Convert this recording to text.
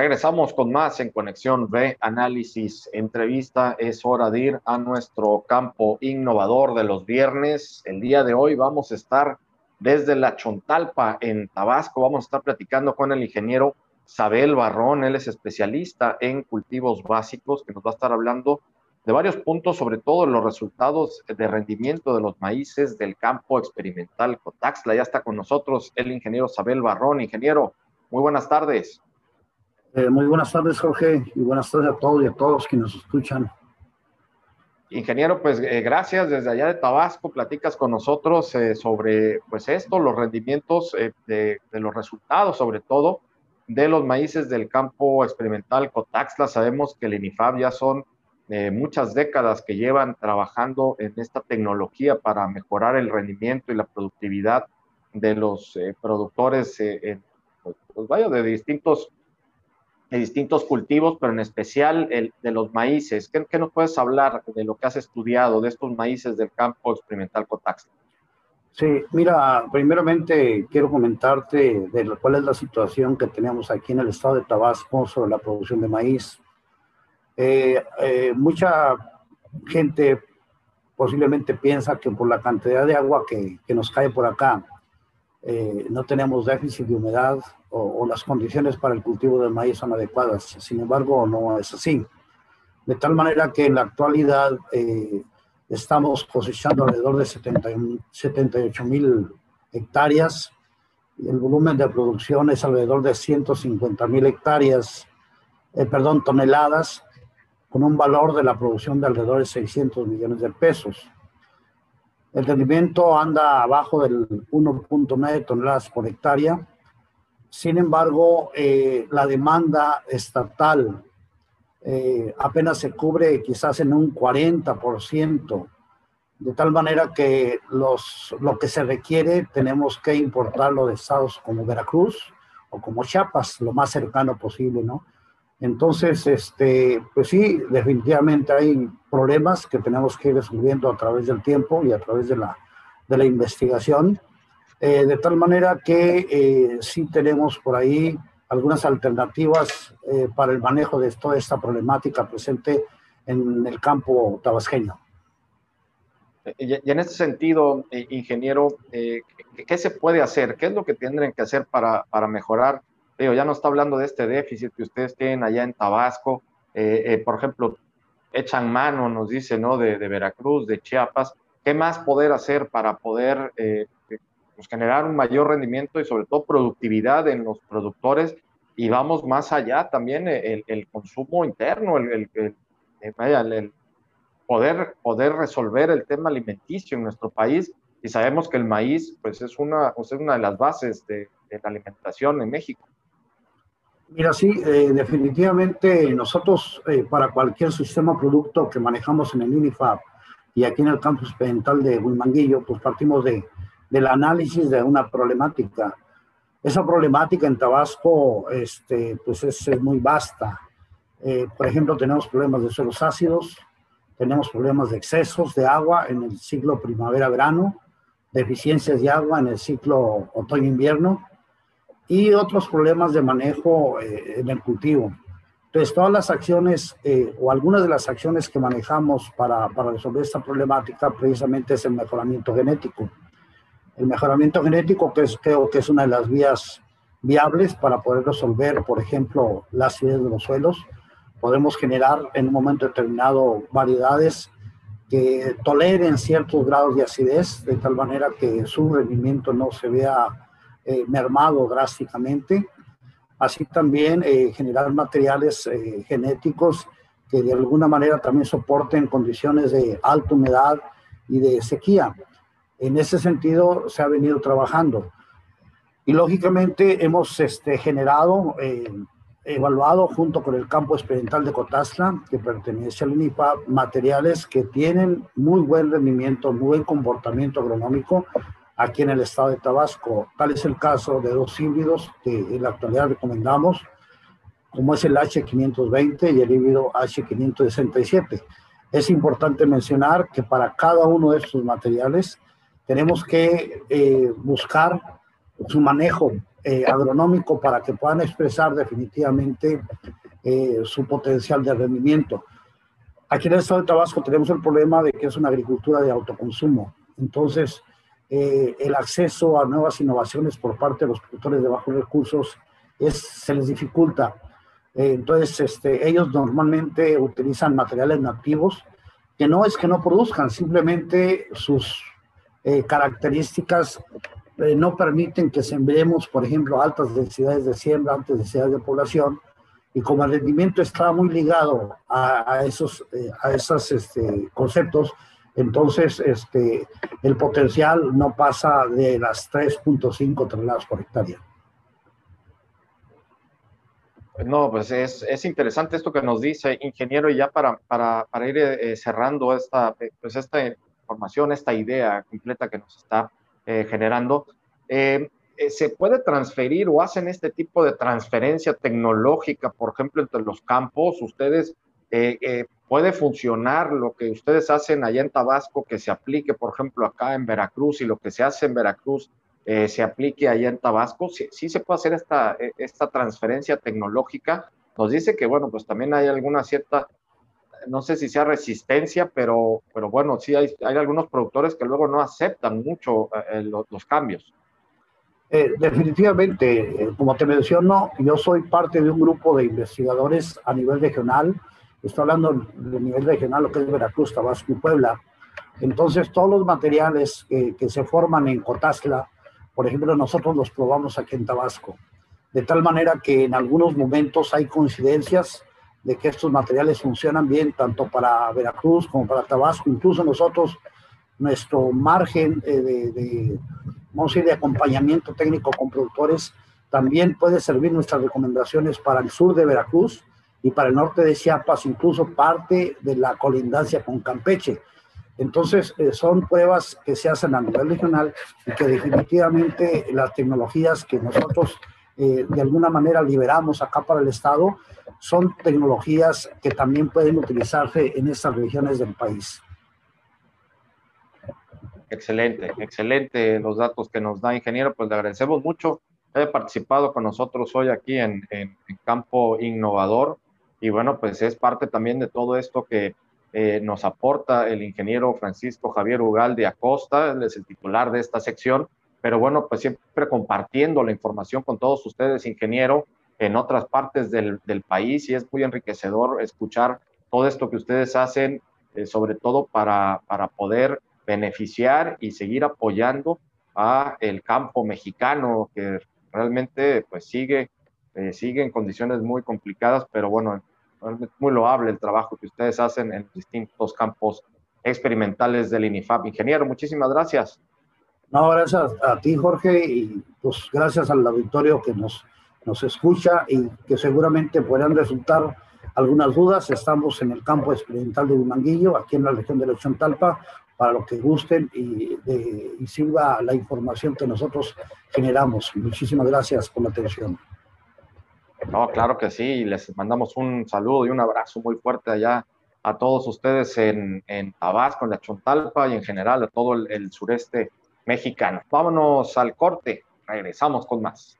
Regresamos con más en Conexión B, análisis, entrevista. Es hora de ir a nuestro campo innovador de los viernes. El día de hoy vamos a estar desde la Chontalpa en Tabasco. Vamos a estar platicando con el ingeniero Sabel Barrón. Él es especialista en cultivos básicos que nos va a estar hablando de varios puntos, sobre todo los resultados de rendimiento de los maíces del campo experimental Cotaxla. Ya está con nosotros el ingeniero Sabel Barrón. Ingeniero, muy buenas tardes. Eh, muy buenas tardes, Jorge, y buenas tardes a todos y a todos que nos escuchan. Ingeniero, pues eh, gracias desde allá de Tabasco, platicas con nosotros eh, sobre pues esto, los rendimientos de, los resultados, sobre todo de los maíces del campo experimental Cotaxla. Sabemos que el INIFAB ya son muchas décadas que llevan trabajando en esta tecnología para mejorar el rendimiento y la productividad de los productores en, pues, pues, de distintos de distintos cultivos, pero en especial el de los maíces. ¿Qué, ¿Qué, nos puedes hablar de lo que has estudiado de estos maíces del campo experimental Cotaxla? Sí, mira, primeramente quiero comentarte de cuál es la situación que tenemos aquí en el estado de Tabasco sobre la producción de maíz. Eh, eh, mucha gente posiblemente piensa que por la cantidad de agua que, que nos cae por acá, eh, no tenemos déficit de humedad o, las condiciones para el cultivo del maíz son adecuadas. Sin embargo, no es así. De tal manera que en la actualidad eh, estamos cosechando alrededor de 78 mil hectáreas. Y el volumen de producción es alrededor de 150 mil hectáreas, eh, perdón, toneladas, con un valor de la producción de alrededor de 600 millones de pesos. El rendimiento anda abajo del 1.9 toneladas por hectárea. Sin embargo, eh, la demanda estatal eh, apenas se cubre quizás en un 40%, de tal manera que los, lo que se requiere tenemos que importarlo de estados como Veracruz o como Chiapas, lo más cercano posible, ¿no? Entonces, este, pues sí, definitivamente hay problemas que tenemos que ir resolviendo a través del tiempo y a través de la, de la investigación, eh, de tal manera que eh, sí tenemos por ahí algunas alternativas eh, para el manejo de toda esta problemática presente en el campo tabasqueño. Y en este sentido, ingeniero, ¿qué, se puede hacer? ¿Qué es lo que tendrían que hacer para, para mejorar ya no está hablando de este déficit que ustedes tienen allá en Tabasco. Eh, eh, por ejemplo, echan mano, nos dice, ¿no? De, Veracruz, de Chiapas. ¿Qué más poder hacer para poder eh, pues, generar un mayor rendimiento y sobre todo productividad en los productores? Y vamos más allá también, el, consumo interno, el, el, poder, poder resolver el tema alimenticio en nuestro país. Y sabemos que el maíz, pues es una, pues, es una de las bases de la alimentación en México. Mira, sí, eh, definitivamente nosotros eh, para cualquier sistema producto que manejamos en el UNIFAB y aquí en el campus experimental de Huimanguillo, pues partimos de, del análisis de una problemática. Esa problemática en Tabasco este, pues es, muy vasta. Eh, por ejemplo, tenemos problemas de suelos ácidos, tenemos problemas de excesos de agua en el ciclo primavera-verano, deficiencias de agua en el ciclo otoño-invierno, y otros problemas de manejo eh, en el cultivo. Entonces, todas las acciones eh, o algunas de las acciones que manejamos para, para, resolver esta problemática precisamente es el mejoramiento genético. El mejoramiento genético que es, creo que es una de las vías viables para poder resolver, por ejemplo, la acidez de los suelos. Podemos generar en un momento determinado variedades que toleren ciertos grados de acidez, de tal manera que su rendimiento no se vea eh, mermado drásticamente. Así también eh, generar materiales eh, genéticos que de alguna manera también soporten condiciones de alta humedad y de sequía. En ese sentido se ha venido trabajando. Y lógicamente hemos este, generado, evaluado junto con el campo experimental de Cotazla, que pertenece al UNIPA, materiales que tienen muy buen rendimiento, muy buen comportamiento agronómico aquí en el estado de Tabasco. Tal es el caso de dos híbridos que en la actualidad recomendamos, como es el H520 y el híbrido H567. Es importante mencionar que para cada uno de estos materiales tenemos que eh, buscar su manejo eh, agronómico para que puedan expresar definitivamente eh, su potencial de rendimiento. Aquí en el estado de Tabasco tenemos el problema de que es una agricultura de autoconsumo. Entonces, eh, el acceso a nuevas innovaciones por parte de los productores de bajos recursos es, se les dificulta. entonces, este, ellos normalmente utilizan materiales nativos que no es que no produzcan, simplemente sus características eh, no permiten que sembremos, por ejemplo, altas densidades de siembra, altas densidades de población, y como el rendimiento está muy ligado a, esos, eh, a esos este, conceptos, entonces este, el potencial no pasa de las 3.5 toneladas por hectárea. No, pues es, es, interesante esto que nos dice, ingeniero, y ya para, para, para ir eh, cerrando esta, pues esta información, esta idea completa que nos está eh, generando, eh, ¿se puede transferir o hacen este tipo de transferencia tecnológica, por ejemplo, entre los campos? ¿Ustedes puede funcionar lo que ustedes hacen allá en Tabasco, que se aplique, por ejemplo, acá en Veracruz y lo que se hace en Veracruz se aplique allá en Tabasco? ¿Sí, ¿Sí, se puede hacer esta, esta transferencia tecnológica? Nos dice que, bueno, pues también hay alguna cierta no sé si sea resistencia, pero, pero bueno, sí hay, hay algunos productores que luego no aceptan mucho eh, los, cambios. Eh, definitivamente, eh, como te menciono, yo soy parte de un grupo de investigadores a nivel regional. Estoy hablando de nivel regional, lo que es Veracruz, Tabasco y Puebla. Entonces, todos los materiales que, que se forman en Cotazla, por ejemplo, nosotros los probamos aquí en Tabasco. De tal manera que en algunos momentos hay coincidencias de que estos materiales funcionan bien tanto para Veracruz como para Tabasco. Incluso nosotros, nuestro margen eh, de, vamos a decir, de acompañamiento técnico con productores también puede servir nuestras recomendaciones para el sur de Veracruz y para el norte de Chiapas, incluso parte de la colindancia con Campeche. Entonces, eh, son pruebas que se hacen a nivel regional y que definitivamente las tecnologías que nosotros eh, de alguna manera liberamos acá para el Estado, son tecnologías que también pueden utilizarse en estas regiones del país. Excelente, excelente los datos que nos da ingeniero, pues le agradecemos mucho que haya participado con nosotros hoy aquí en, en, Campo Innovador y bueno, pues es parte también de todo esto que eh, nos aporta el ingeniero Francisco Javier Ugalde Acosta, él es el titular de esta sección pero bueno, pues siempre compartiendo la información con todos ustedes, ingeniero, en otras partes del, del país y es muy enriquecedor escuchar todo esto que ustedes hacen, eh, sobre todo para, para poder beneficiar y seguir apoyando a el campo mexicano que realmente pues sigue, eh, sigue en condiciones muy complicadas, pero bueno, es muy loable el trabajo que ustedes hacen en distintos campos experimentales del INIFAP. Ingeniero, muchísimas gracias. No, gracias a ti, Jorge, y pues gracias al auditorio que nos, nos escucha y que seguramente puedan resultar algunas dudas. Estamos en el campo experimental de Humanguillo, aquí en la región de Lechontalpa, para lo que gusten y, y sirva la información que nosotros generamos. Muchísimas gracias por la atención. No, claro que sí, les mandamos un saludo y un abrazo muy fuerte allá a todos ustedes en, en Tabasco, en la Chontalpa y en general a todo el, el sureste mexicano. Vámonos al corte, regresamos con más.